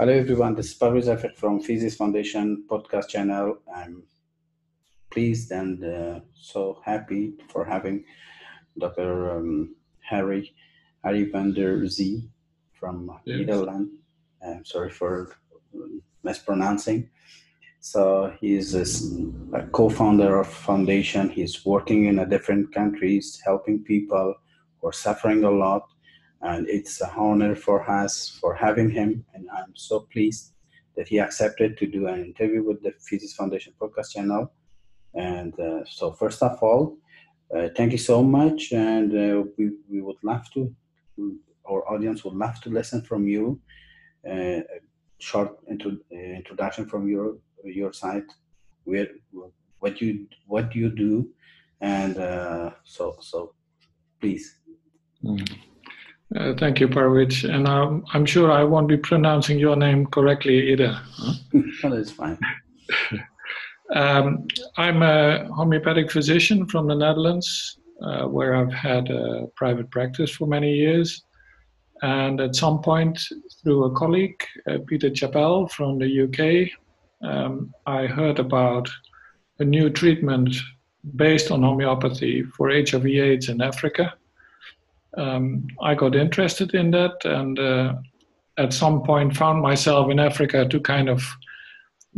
Hello everyone, this is Parviz Afek from Physics Foundation podcast channel. I'm pleased and uh, so happy for having Dr. Um, Harry Harry van der Zee from yes. Netherlands. I'm sorry for mispronouncing. So he's a co-founder of foundation. He's working in a different countries, helping people who are suffering a lot and it's an honor for us for having him. And i'm so pleased that he accepted to do an interview with the physics foundation podcast channel. And uh, so first of all uh, thank you so much. And uh, we, we would love to our audience would love to listen from you. Uh, a short intro, uh, introduction from your your side. Where what you what you do. And uh, so so please. Mm. Uh, thank you, Parvich. And um, I'm sure I won't be pronouncing your name correctly either. Huh? that is fine. um, I'm a homeopathic physician from the Netherlands, uh, where I've had a private practice for many years. And at some point, through a colleague, uh, Peter Chappell from the UK, um, I heard about a new treatment based on homeopathy for HIV/AIDS in Africa um, I got interested in that and uh, at some point found myself in Africa to kind of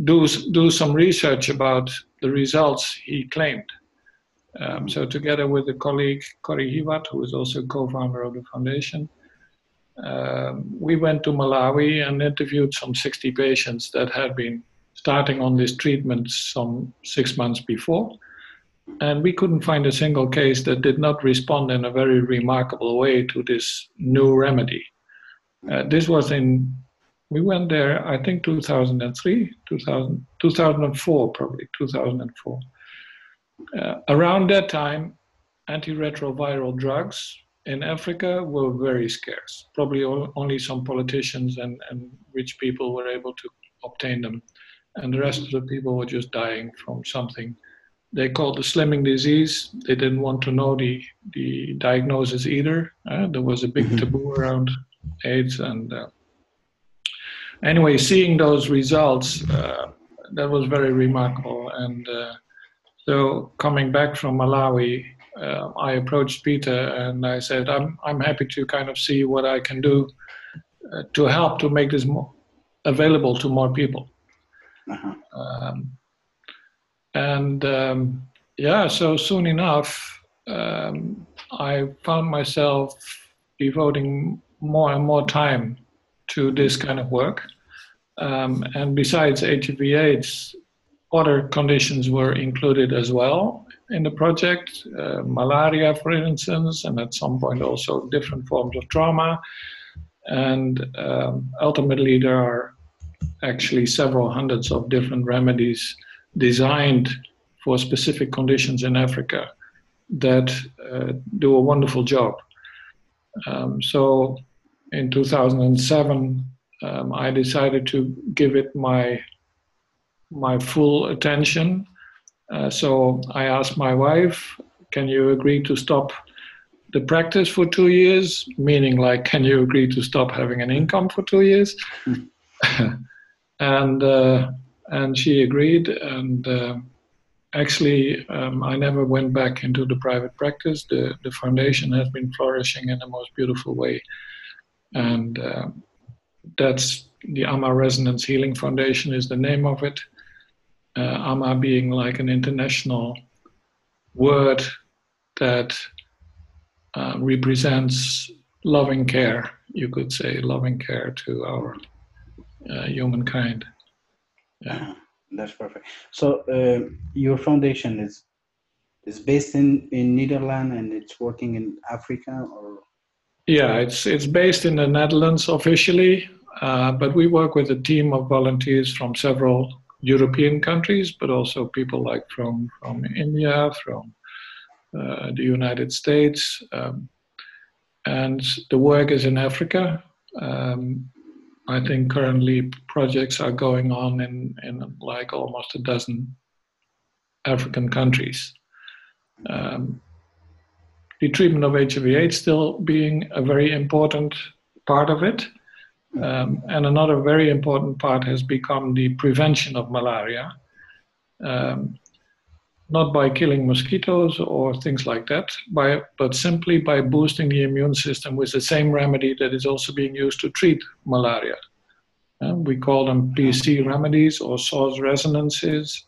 do, do some research about the results he claimed. Um, so together with a colleague, Corrie Hiwat, who is also co-founder of the foundation, um, we went to Malawi and interviewed some 60 patients that had been starting on this treatment some six months before and we couldn't find a single case that did not respond in a very remarkable way to this new remedy. Uh, this was in, we went there, I think 2003, 2000, 2004, probably 2004. Uh, around that time, antiretroviral drugs in Africa were very scarce. Probably only some politicians and, and rich people were able to obtain them. And the rest of the people were just dying from something they called the slimming disease. They didn't want to know the, the diagnosis either. Uh, there was a big mm-hmm. taboo around AIDS. And uh, anyway, seeing those results, uh, that was very remarkable. And uh, so coming back from Malawi, uh, I approached Peter and I said, I'm, I'm happy to kind of see what I can do uh, to help to make this more available to more people. Uh-huh. Um, and um, yeah, so soon enough, um, I found myself devoting more and more time to this kind of work. Um, and besides HIV/AIDS, other conditions were included as well in the project, uh, malaria, for instance, and at some point also different forms of trauma. And um, ultimately, there are actually several hundreds of different remedies designed for specific conditions in Africa that uh, do a wonderful job. Um, so in 2007, um, I decided to give it my my full attention. Uh, so I asked my wife, "Can you agree to stop the practice for two years?" Meaning, like, can you agree to stop having an income for two years? and uh, and she agreed. And uh, actually, um, I never went back into the private practice. The the foundation has been flourishing in the most beautiful way, and uh, that's the Amma Resonance Healing Foundation is the name of it. Uh, Amma being like an international word that uh, represents loving care, you could say, loving care to our uh, humankind. Yeah, that's perfect. So uh, your foundation is is based in in Netherlands and it's working in Africa, or? Yeah, it's it's based in the Netherlands officially, uh, but we work with a team of volunteers from several European countries, but also people like from from India, from uh, the United States, um, and the work is in Africa. Um, I think currently projects are going on in, in like almost a dozen African countries. Um, the treatment of HIV/AIDS still being a very important part of it, Um, and another very important part has become the prevention of malaria. Um, not by killing mosquitoes or things like that, by, but simply by boosting the immune system with the same remedy that is also being used to treat malaria. Uh, we call them PC remedies or source resonances.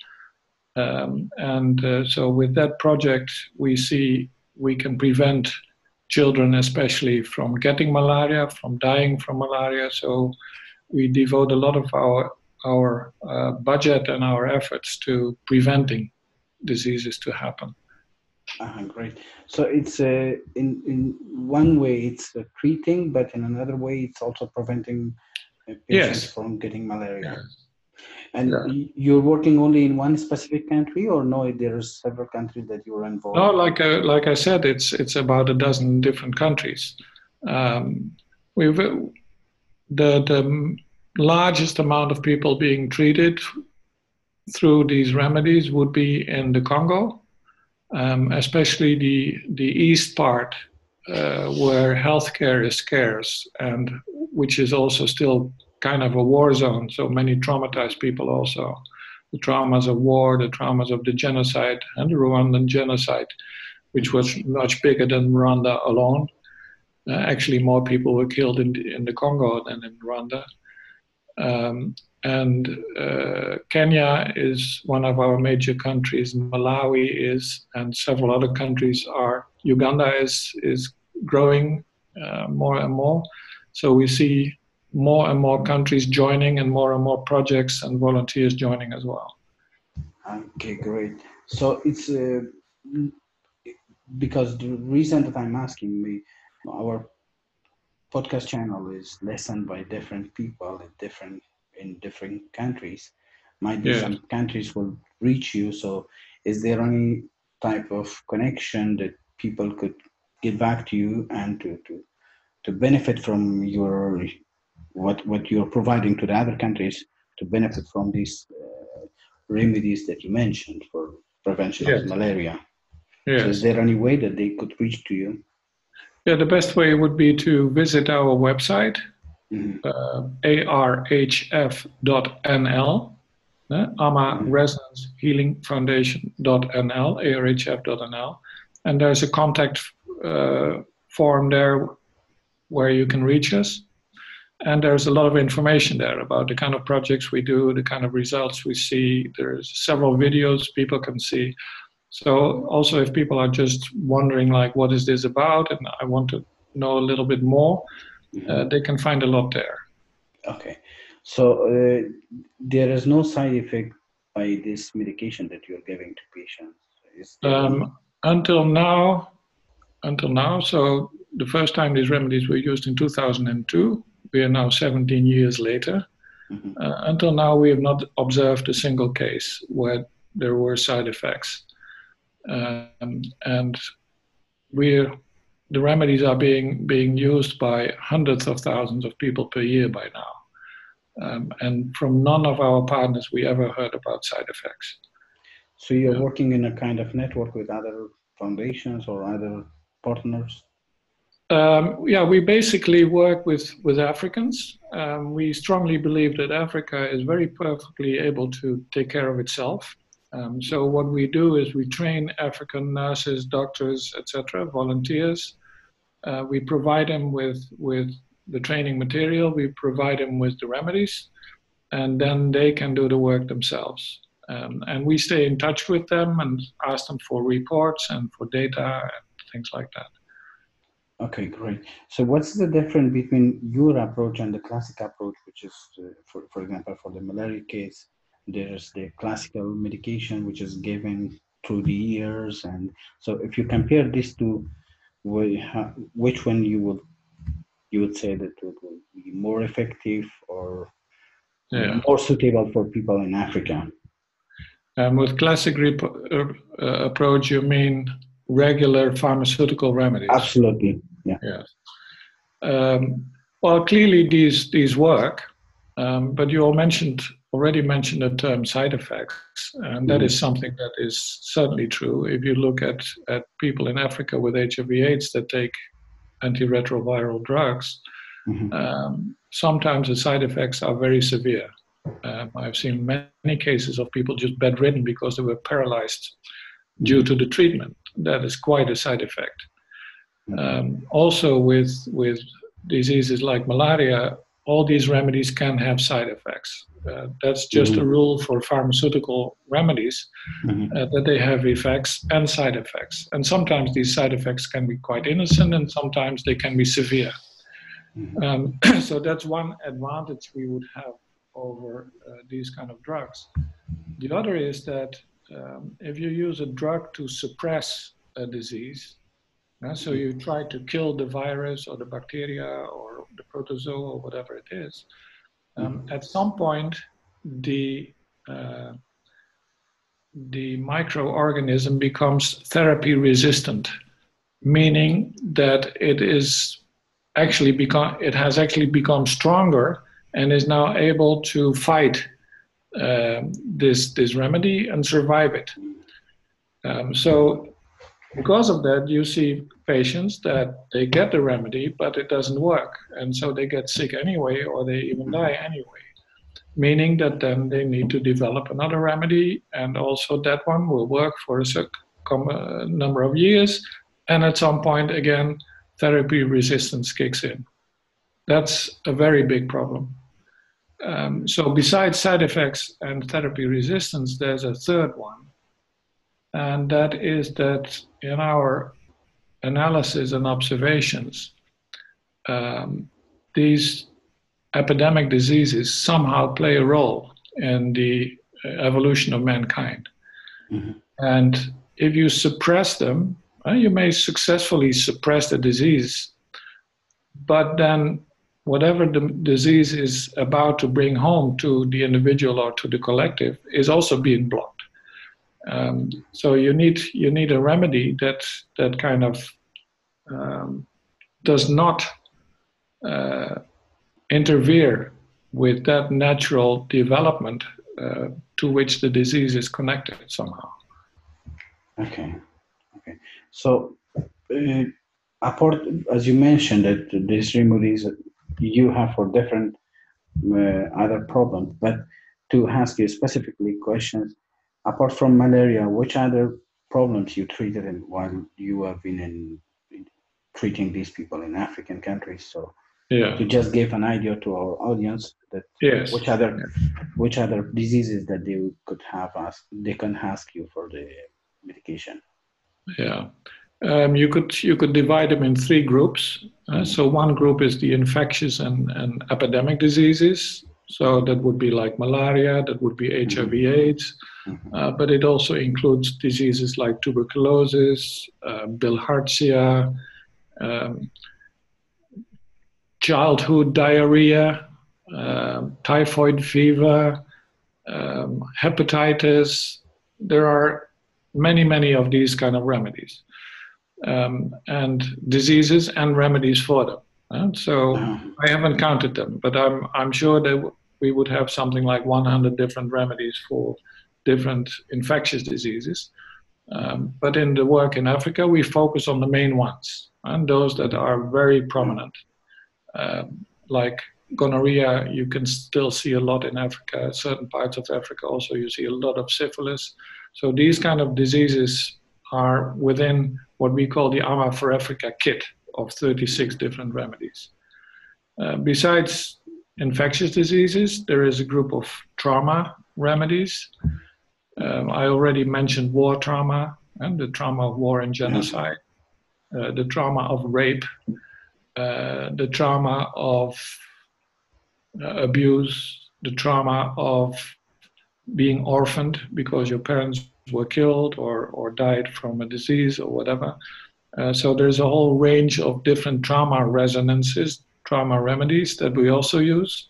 Um, and uh, so, with that project, we see we can prevent children, especially, from getting malaria, from dying from malaria. So, we devote a lot of our our uh, budget and our efforts to preventing diseases to happen. Uh, great. So it's uh, in in one way it's uh, treating, but in another way it's also preventing uh, patients yes. from getting malaria. Yes. And yeah. you're working only in one specific country, or no? There's several countries that you're involved. No, like uh, like I said, it's it's about a dozen different countries. Um, we've uh, the the largest amount of people being treated through these remedies would be in the Congo, um, especially the the east part uh, where healthcare is scarce and which is also still kind of a war zone. So many traumatized people also. The traumas of war, the traumas of the genocide, and the Rwandan genocide, which was much bigger than Rwanda alone. Uh, actually, more people were killed in the, in the Congo than in Rwanda. Um, and uh, Kenya is one of our major countries. Malawi is, and several other countries are. Uganda is is growing uh, more and more. So we see more and more countries joining, and more and more projects and volunteers joining as well. Okay, great. So it's uh, because the reason that I'm asking me, our podcast channel is listened by different people at different in different countries. Might be yeah. some countries will reach you. So, is there any type of connection that people could get back to you and to to, to benefit from your what what you're providing to the other countries to benefit from these uh, remedies that you mentioned for prevention yes. of malaria? Yes. So is there any way that they could reach to you? Yeah, the best way would be to visit our website, arhf.nl, uh, AMMA mm-hmm. Resonance Healing Foundation.nl, arhf.nl. And there's a contact uh, form there where you can reach us. And there's a lot of information there about the kind of projects we do, the kind of results we see. There's several videos people can see. So also if people are just wondering like, what is this about? And I want to know a little bit more, mm-hmm. Uh, they can find a lot there. Okay. So uh, there is no side effect by this medication that you're giving to patients? Um, until now, until now, so the first time these remedies were used in 2002, we are now 17 years later. Mm-hmm. Uh, until now, we have not observed a single case where there were side effects. Um, and we're the remedies are being being used by hundreds of thousands of people per year by now. Um, and from none of our partners we ever heard about side effects. So you're working in a kind of network with other foundations or other partners? Um, yeah, we basically work with, with Africans. Um, we strongly believe that Africa is very perfectly able to take care of itself. Um, so what we do is we train African nurses, doctors, etc., volunteers. Uh, we provide them with with the training material. We provide them with the remedies, and then they can do the work themselves. Um, and we stay in touch with them and ask them for reports and for data and things like that. Okay, great. So, what's the difference between your approach and the classic approach, which is, uh, for, for example, for the malaria case, there's the classical medication which is given through the years. And so if you compare these two which one you would you would say that it will be more effective or yeah. more suitable for people in africa? Um, with classic rep- uh, uh, approach you mean regular pharmaceutical remedies? Absolutely yeah. Yes. Um, well clearly these these work um, but you all mentioned already mentioned the term side effects, and that is mm-hmm. something that is certainly true. If you look at, at people in Africa with HIV/AIDS that take antiretroviral drugs, mm-hmm. um, sometimes the side effects are very severe. Um, I've seen many cases of people just bedridden because they were paralyzed due to the treatment. That is quite a side effect. Um, also, with with diseases like malaria, all these remedies can have side effects. Uh, that's just mm-hmm. a rule for pharmaceutical remedies mm-hmm. uh, that they have effects and side effects. And sometimes these side effects can be quite innocent, and sometimes they can be severe. Mm-hmm. Um, so that's one advantage we would have over uh, these kind of drugs. The other is that um, if you use a drug to suppress a disease, so you try to kill the virus or the bacteria or the protozoa or whatever it is, um, mm-hmm. at some point the uh, the microorganism becomes therapy resistant, meaning that it is actually become it has actually become stronger and is now able to fight uh, this this remedy and survive it. Um, so because of that, you see patients that they get the remedy, but it doesn't work. And so they get sick anyway, or they even die anyway. Meaning that then they need to develop another remedy, and also that one will work for a certain number of years. And at some point, again, therapy resistance kicks in. That's a very big problem. Um, so, besides side effects and therapy resistance, there's a third one, and that is that in our analysis and observations, um, these epidemic diseases somehow play a role in the evolution of mankind. Mm-hmm. And if you suppress them, you may successfully suppress the disease, but then whatever the disease is about to bring home to the individual or to the collective is also being blocked. Um, so you need you need a remedy that that kind of um, does not uh, interfere with that natural development uh, to which the disease is connected somehow. Okay, okay. So, uh, apart, as you mentioned, that these remedies you have for different uh, other problems, but to ask you specifically questions apart from malaria, which other problems you treated in while you have been in, in treating these people in African countries? So yeah. to just give an idea to our audience that yes. which other which other diseases that they could have asked they can ask you for the medication. Yeah. Um, you could you could divide them in three groups. Uh, so one group is the infectious and, and epidemic diseases. So that would be like malaria, that would be HIV/AIDS, mm-hmm. uh, but it also includes diseases like tuberculosis, uh, bilharzia, um, childhood diarrhea, uh, typhoid fever, um, hepatitis. There are many, many of these kind of remedies um, and diseases and remedies for them. And so I haven't counted them, but I'm I'm sure that we would have something like 100 different remedies for different infectious diseases. Um, but in the work in Africa, we focus on the main ones and those that are very prominent. Um, like gonorrhea, you can still see a lot in Africa. Certain parts of Africa also you see a lot of syphilis. So these kind of diseases are within what we call the AMMA for Africa kit of 36 different remedies. Uh, besides infectious diseases, there is a group of trauma remedies. Um, I already mentioned war trauma and the trauma of war and genocide, uh, the trauma of rape, uh, the trauma of uh, abuse, the trauma of being orphaned because your parents were killed or, or died from a disease or whatever. Uh, so there's a whole range of different trauma resonances, trauma remedies that we also use.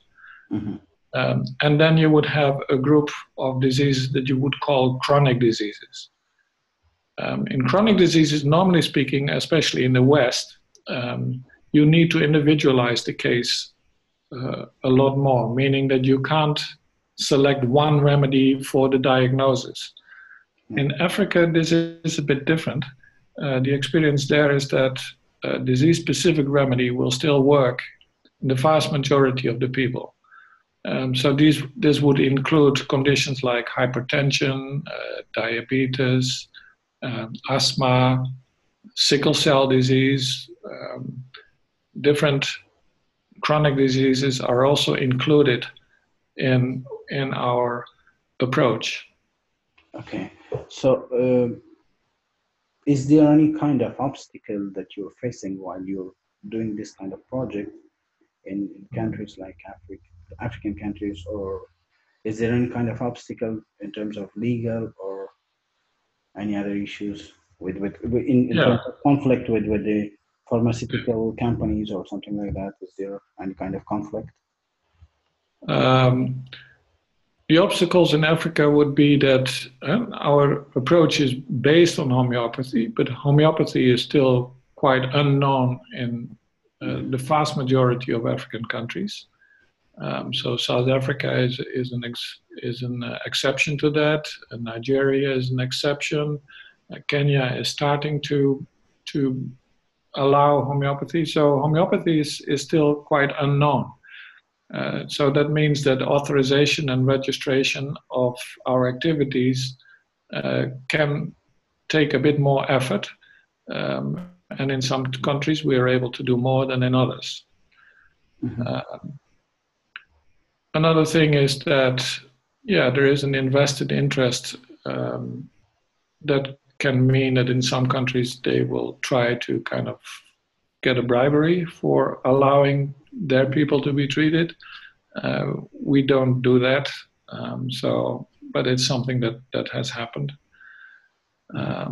Mm-hmm. Um, and then you would have a group of diseases that you would call chronic diseases. Um, in chronic diseases, normally speaking, especially in the West, um, you need to individualize the case uh, a lot more, meaning that you can't select one remedy for the diagnosis. In Africa, this is a bit different. Uh, the experience there is that a disease specific remedy will still work in the vast majority of the people. Um, so these this would include conditions like hypertension, uh, diabetes, um, asthma, sickle cell disease, um, different chronic diseases are also included in in our approach. Okay, so uh, is there any kind of obstacle that you're facing while you're doing this kind of project in, in countries like Africa, African countries, or is there any kind of obstacle in terms of legal or any other issues with with, with in, in yeah. conflict with with the pharmaceutical companies or something like that? Is there any kind of conflict? Um, the obstacles in Africa would be that uh, our approach is based on homeopathy, but homeopathy is still quite unknown in uh, the vast majority of African countries. Um, so South Africa is is an ex, is an uh, exception to that. Nigeria is an exception. Uh, Kenya is starting to to allow homeopathy. So homeopathy is, is still quite unknown. Uh, so that means that authorization and registration of our activities uh, can take a bit more effort. Um, and in some countries, we are able to do more than in others. Mm-hmm. Uh, another thing is that, yeah, there is an invested interest um, that can mean that in some countries they will try to kind of get a bribery for allowing their people to be treated. Uh, we don't do that. Um, so, but it's something that that has happened. Um,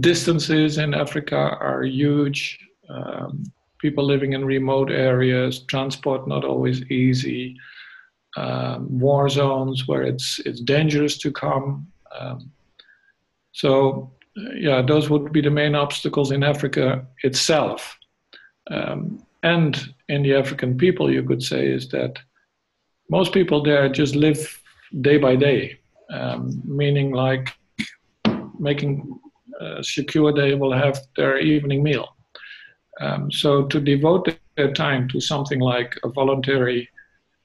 distances in Africa are huge. Um, people living in remote areas, transport not always easy. Um, war zones where it's it's dangerous to come. Um, so, yeah, those would be the main obstacles in Africa itself. Um, and in the African people, you could say, is that most people there just live day by day, um, meaning like making uh, secure they will have their evening meal. Um, so to devote their time to something like a voluntary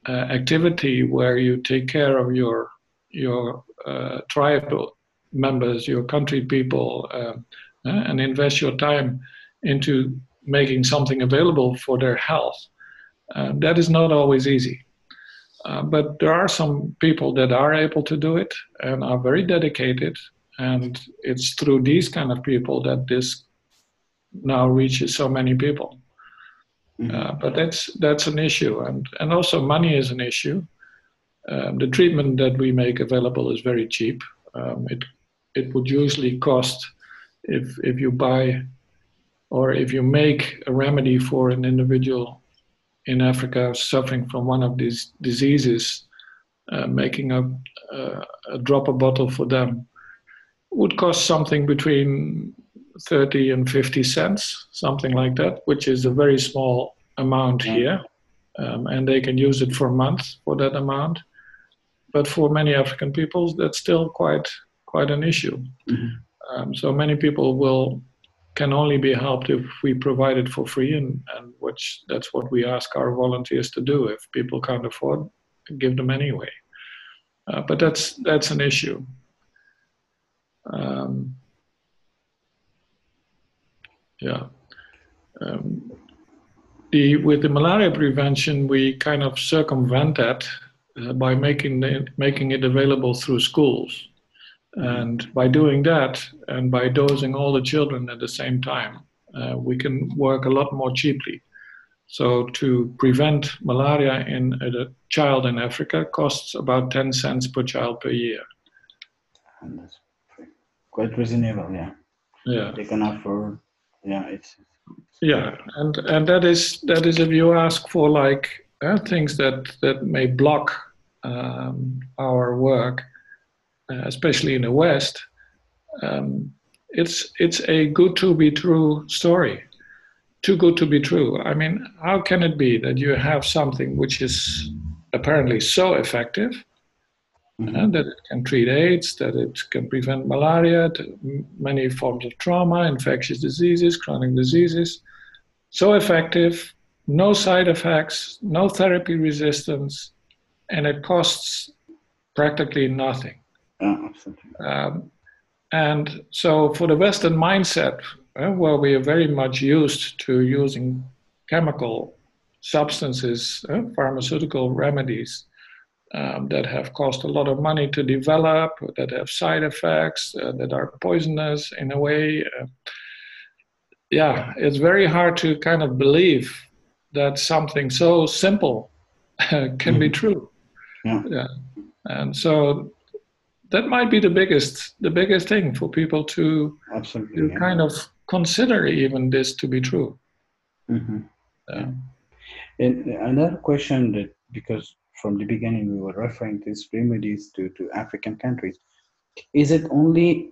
uh, activity where you take care of your your uh, tribal members, your country people, um, uh, and invest your time into making something available for their health. Uh, that is not always easy. Uh, but there are some people that are able to do it and are very dedicated. And it's through these kind of people that this now reaches so many people. Mm-hmm. Uh, but that's that's an issue, and and also money is an issue. Um, the treatment that we make available is very cheap. Um, it it would usually cost if if you buy or if you make a remedy for an individual in Africa suffering from one of these diseases, uh, making a, uh, a dropper bottle for them would cost something between 30 and 50 cents, something like that, which is a very small amount here. Um, and they can use it for a month for that amount. But for many African peoples, that's still quite quite an issue. Mm-hmm. Um, so many people will can only be helped if we provide it for free, and, and which that's what we ask our volunteers to do. If people can't afford, give them anyway. Uh, but that's that's an issue. Um, yeah. Um, the, with the malaria prevention, we kind of circumvent that uh, by making it, making it available through schools. And by doing that, and by dosing all the children at the same time, uh, we can work a lot more cheaply. So to prevent malaria in a child in Africa costs about 10 cents per child per year. And that's quite reasonable, yeah. Yeah. They can afford, yeah, it's. Yeah, and and that is that is if you ask for like uh, things that that may block um, our work, uh, especially in the West, um, it's it's a good to be true story. Too good to be true. I mean, how can it be that you have something which is apparently so effective mm-hmm. uh, that it can treat AIDS, that it can prevent malaria, many forms of trauma, infectious diseases, chronic diseases, so effective, no side effects, no therapy resistance, and it costs practically nothing. Yeah, Um, and so, for the Western mindset, uh, where we are very much used to using chemical substances, uh, pharmaceutical remedies um, that have cost a lot of money to develop, that have side effects, uh, that are poisonous in a way. Uh, yeah, it's very hard to kind of believe that something so simple can mm-hmm. be true. Yeah. yeah. And so that might be the biggest the biggest thing for people to, Absolutely, to yeah. kind of consider even this to be true. Mm-hmm. Yeah. And another question that because from the beginning we were referring these remedies to, to African countries, is it only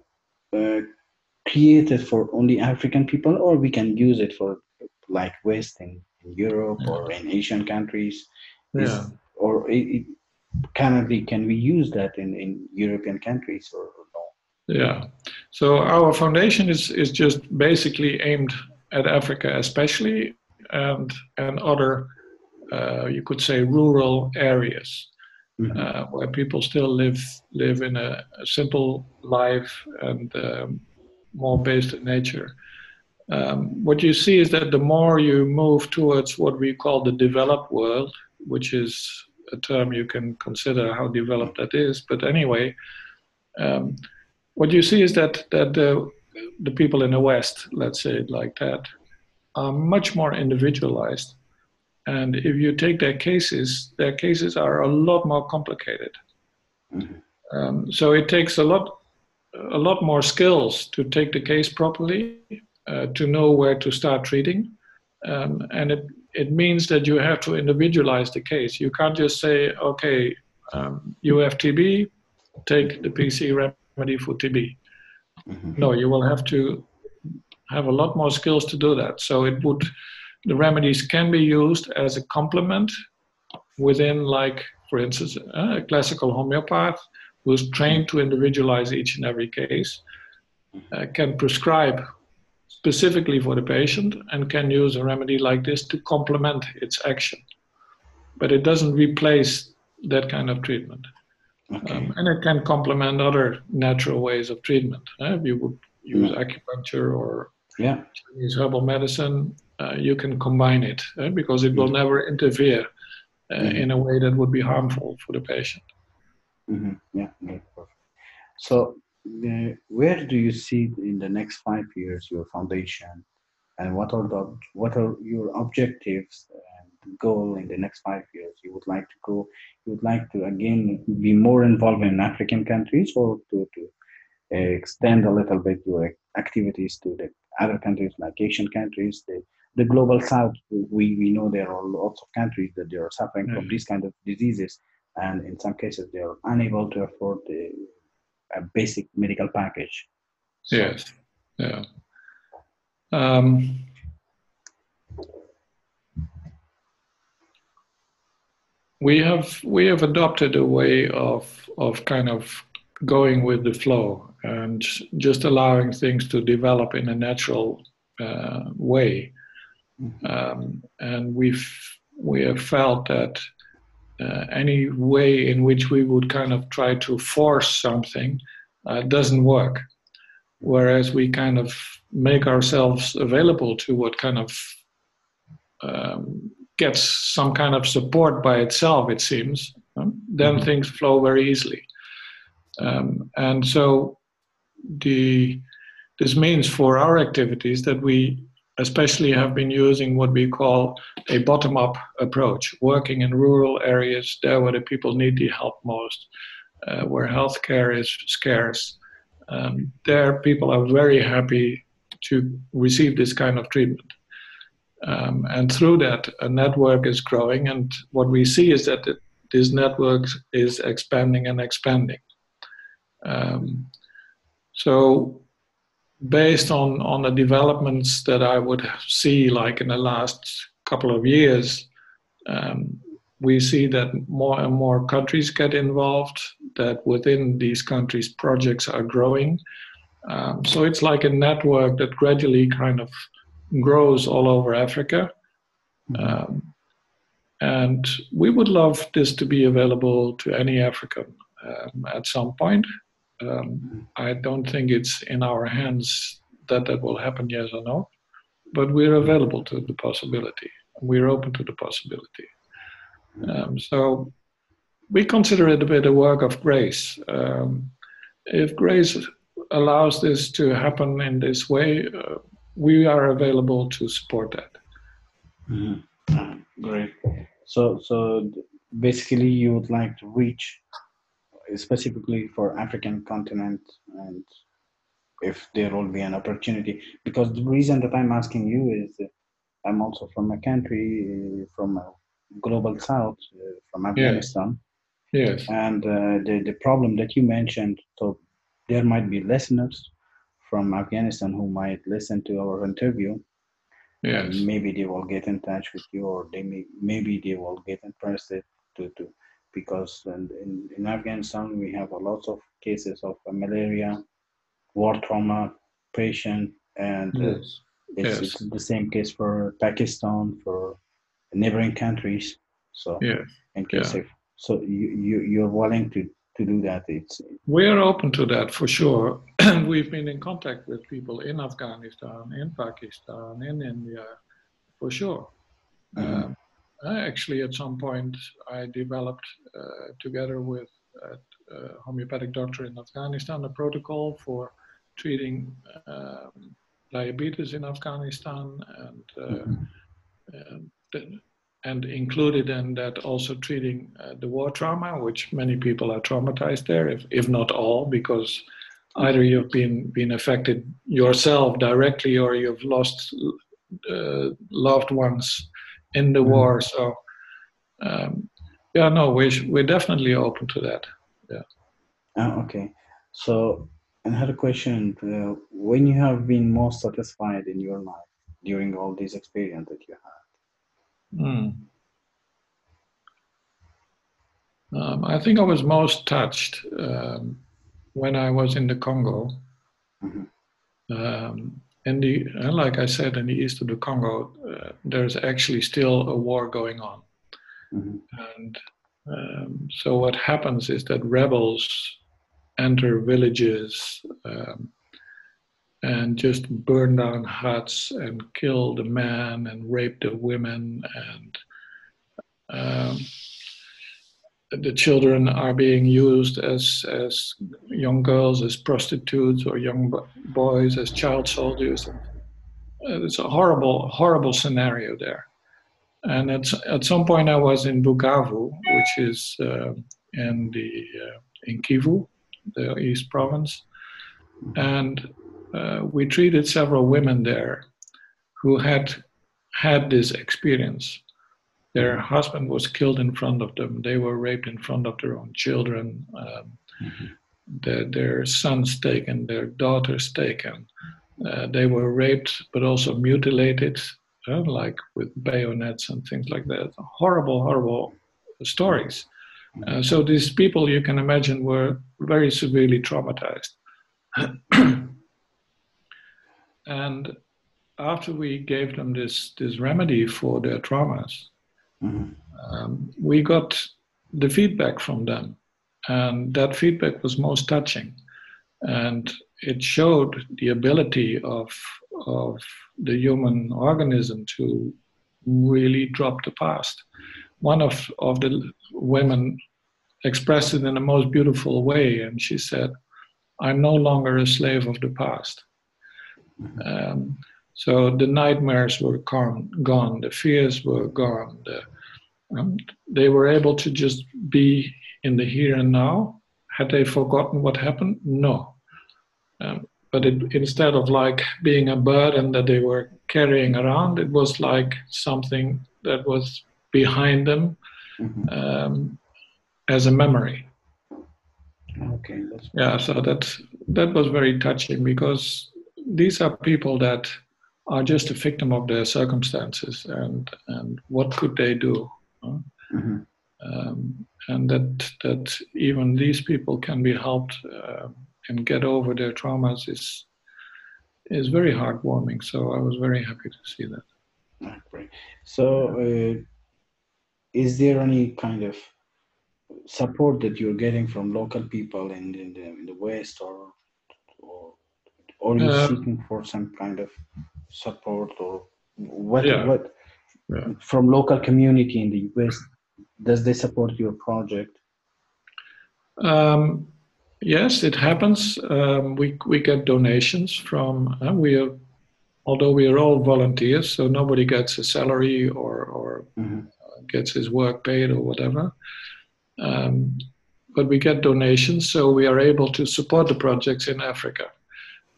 uh, created for only African people, or we can use it for like West in, in Europe yeah. or in Asian countries? Is, yeah. Or it, currently, can we use that in, in European countries or, or no? Yeah. So our foundation is is just basically aimed at Africa, especially and and other uh, you could say rural areas mm-hmm. uh, where people still live live in a, a simple life and um, more based in nature. Um, what you see is that the more you move towards what we call the developed world, which is a term you can consider how developed that is, but anyway, um, what you see is that that the the people in the West, let's say it like that, are much more individualized. And if you take their cases, their cases are a lot more complicated. Mm-hmm. Um, so it takes a lot, a lot more skills to take the case properly, uh, to know where to start treating, um, and it it means that you have to individualize the case. You can't just say, okay, um, you have TB, take the PC remedy for TB. Mm-hmm. No, you will have to have a lot more skills to do that. So it would the remedies can be used as a complement within, like for instance, a classical homeopath who is trained to individualize each and every case, uh, can prescribe specifically for the patient and can use a remedy like this to complement its action. But it doesn't replace that kind of treatment. Okay. Um, and it can complement other natural ways of treatment. Uh, you would use mm. acupuncture or yeah. Chinese herbal medicine, uh, you can combine it because it will mm-hmm. never interfere uh, mm-hmm. in a way that would be harmful for the patient. Mm-hmm. Yeah, perfect. So, where do you see in the next five years your foundation, and what are the what are your objectives and goal in the next five years? You would like to go. You would like to again be more involved in African countries, or to to extend a little bit your activities to the other countries like Asian countries, the, the global south, we, we know there are lots of countries that they are suffering mm-hmm. from these kind of diseases. And in some cases, they are unable to afford the, a basic medical package. So, yes. Yeah. Um, we have we have adopted a way of of kind of going with the flow and just allowing things to develop in a natural uh, way. Mm-hmm. Um, and we've we have felt that uh, any way in which we would kind of try to force something uh, doesn't work. Whereas we kind of make ourselves available to what kind of um, gets some kind of support by itself, it seems, um, then mm-hmm. things flow very easily. Um, and so the this means for our activities that we especially have been using what we call a bottom-up approach, working in rural areas, there where the people need the help most, uh, where healthcare is scarce. Um, there, people are very happy to receive this kind of treatment. Um, and through that, a network is growing, and what we see is that it, this network is expanding and expanding. Um, so based on, on the developments that I would see like in the last couple of years, um, we see that more and more countries get involved, that within these countries projects are growing. Um, so it's like a network that gradually kind of grows all over Africa. Mm-hmm. Um, and we would love this to be available to any African um, at some point. Um, mm-hmm. I don't think it's in our hands that that will happen, yes or no, but we're available to the possibility. We're open to the possibility. Mm-hmm. Um, so we consider it a bit a work of grace. Um, if grace allows this to happen in this way, uh, we are available to support that. Mm-hmm. Great. So, so basically, you would like to reach specifically for African continent, and if there will be an opportunity. Because the reason that I'm asking you is, I'm also from a country from a global south, uh, from Afghanistan. Yes. And uh, the the problem that you mentioned, so there might be listeners from Afghanistan who might listen to our interview. Yes. maybe they will get in touch with you, or they may maybe they will get interested to to because in, in, Afghanistan we have a lot of cases of malaria, war trauma patient, and uh, yes. it's, yes. it's the same case for Pakistan, for neighboring countries. So yeah. in case yeah. if so you, you you're willing to to do that it's we are open to that for sure we've been in contact with people in afghanistan in pakistan in india for sure mm-hmm. um, actually at some point i developed uh, together with a, a, homeopathic doctor in afghanistan a protocol for treating um, diabetes in afghanistan and uh, mm-hmm. and included in that also treating uh, the war trauma, which many people are traumatized there, if, if not all, because either you've been been affected yourself directly or you've lost uh, loved ones in the mm-hmm. war. So, um, yeah, no, we we're definitely open to that. Yeah. Oh, okay. So, another question: uh, When you have been most satisfied in your life during all these experience that you had? Mm. Um, I think I was most touched um, when I was in the Congo. Mm-hmm. Um, in the, like I said, in the east of the Congo, uh, there's actually still a war going on. Mm-hmm. And um, so what happens is that rebels enter villages um, and just burn down huts and kill the men and rape the women and um, the children are being used as as young girls as prostitutes or young boys as child soldiers. It's a horrible horrible scenario there. And at at some point I was in Bukavu, which is uh, in the uh, in Kivu, the East Province, and uh, we treated several women there who had had this experience. Their husband was killed in front of them. They were raped in front of their own children. Um, mm-hmm. their, their sons taken, their daughters taken. Uh, they were raped, but also mutilated, uh, like with bayonets and things like that. Horrible, horrible stories. Uh, so these people, you can imagine, were very severely traumatized. And after we gave them this, this remedy for their traumas, mm-hmm. Um, we got the feedback from them. And that feedback was most touching. And it showed the ability of, of the human organism to really drop the past. One of, of the women expressed it in the most beautiful way, and she said, I'm no longer a slave of the past. Um, so the nightmares were gone, gone the fears were gone. The, um, they were able to just be in the here and now. Had they forgotten what happened? No. Um, but it, instead of like being a burden that they were carrying around, it was like something that was behind them mm-hmm. um, as a memory. Okay. yeah. So that that was very touching because these are people that are just a victim of their circumstances and and what could they do mm-hmm. um, and that that even these people can be helped uh, and get over their traumas is is very heartwarming so i was very happy to see that Great. So, uh, is there any kind of support that you're getting from local people in, in the in the West, or or or you Um, seeking for some kind of support, or what Yeah. what Yeah. from local community in the US? Does they support your project? Um, yes, it happens. Um, we we get donations from. Uh, we are, although we are all volunteers, so nobody gets a salary or or Mhm. gets his work paid or whatever. Um, but we get donations, so we are able to support the projects in Africa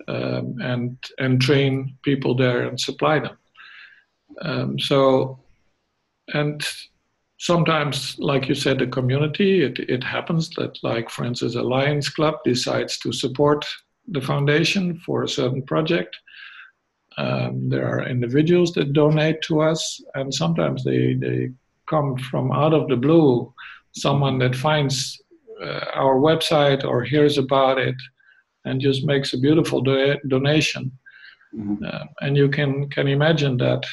um, and and train people there and supply them. Um, so, and sometimes, like you said, the community, it, it happens that, like, for instance, a Lions Club decides to support the foundation for a certain project. Um, there are individuals that donate to us, and sometimes they, they come from out of the blue. Someone that finds uh, our website or hears about it and just makes a beautiful do- donation. Mhm. Uh, and you can can imagine that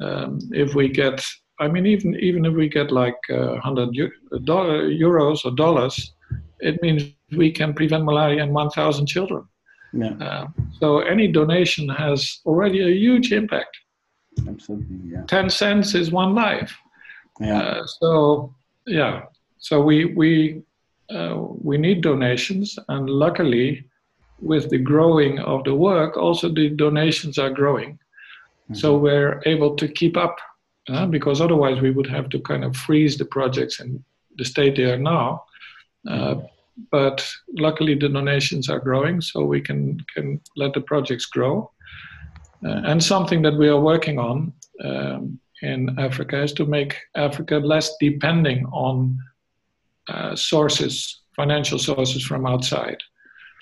um, if we get, I mean, even even if we get like uh, hundred dollar, euros or dollars, it means we can prevent malaria in one thousand children. Yeah, Uh, so any donation has already a huge impact. absolutely. Yeah, Ten cents is one life. yeah, Uh, so yeah, so we we uh, we need donations, and luckily, with the growing of the work, also the donations are growing. So we're able to keep up, uh, because otherwise we would have to kind of freeze the projects in the state they are now. Uh, but luckily, the donations are growing, so we can can let the projects grow. Uh, and something that we are working on um, in Africa is to make Africa less depending on uh, sources, financial sources from outside.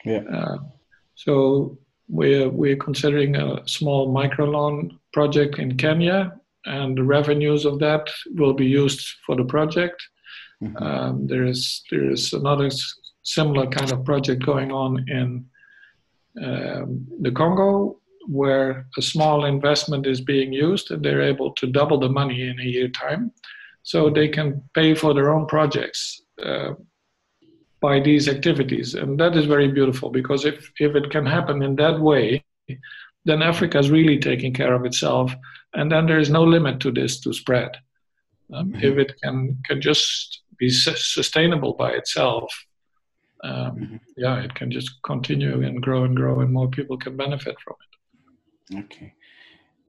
yeah. Uh, so we're we're considering a small microloan project in Kenya, and the revenues of that will be used for the project. Mhm. Um, there is there is another s- similar kind of project going on in um, the Congo, where a small investment is being used, and they're able to double the money in a year time, so they can pay for their own projects. Uh, by these activities. And that is very beautiful because if, if it can happen in that way, then Africa is really taking care of itself. And then there is no limit to this to spread. Um, Mhm. If it can, can just be sustainable by itself, um, Mhm. yeah, it can just continue and grow and grow, and more people can benefit from it. Okay.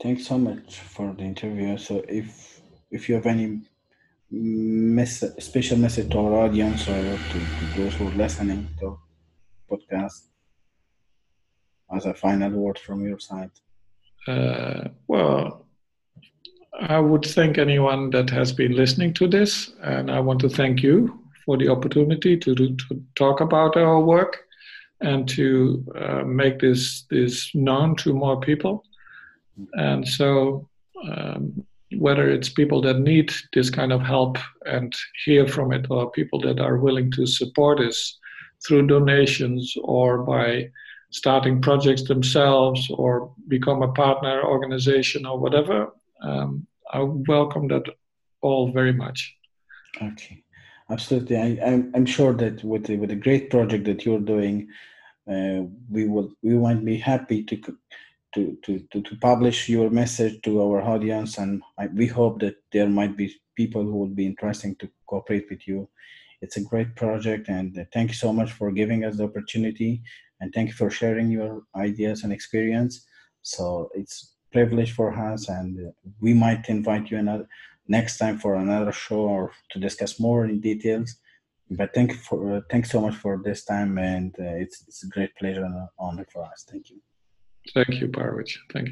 Thanks so much for the interview. So if if you have any mess special message to our audience or to, to those who are listening to podcast as a final word from your side. Uh, well, I would thank anyone that has been listening to this, and I want to thank you for the opportunity to, to, to talk about our work and to uh, make this this known to more people. And so, um, whether it's people that need this kind of help and hear from it, or people that are willing to support us through donations or by starting projects themselves or become a partner organization or whatever, um, I welcome that all very much. Okay, absolutely. I, I'm, I'm sure that with the, with the great project that you're doing, uh, we will we might be happy to to, to, to, to publish your message to our audience, and I, we hope that there might be people who would be interested to cooperate with you. It's a great project, and thank you so much for giving us the opportunity, and thank you for sharing your ideas and experience. So it's privilege for us, and we might invite you another next time for another show or to discuss more in details. But thank you for uh, thanks so much for this time, and uh, it's it's a great pleasure and honor for us. Thank you. Thank you, Parvich. Thank you.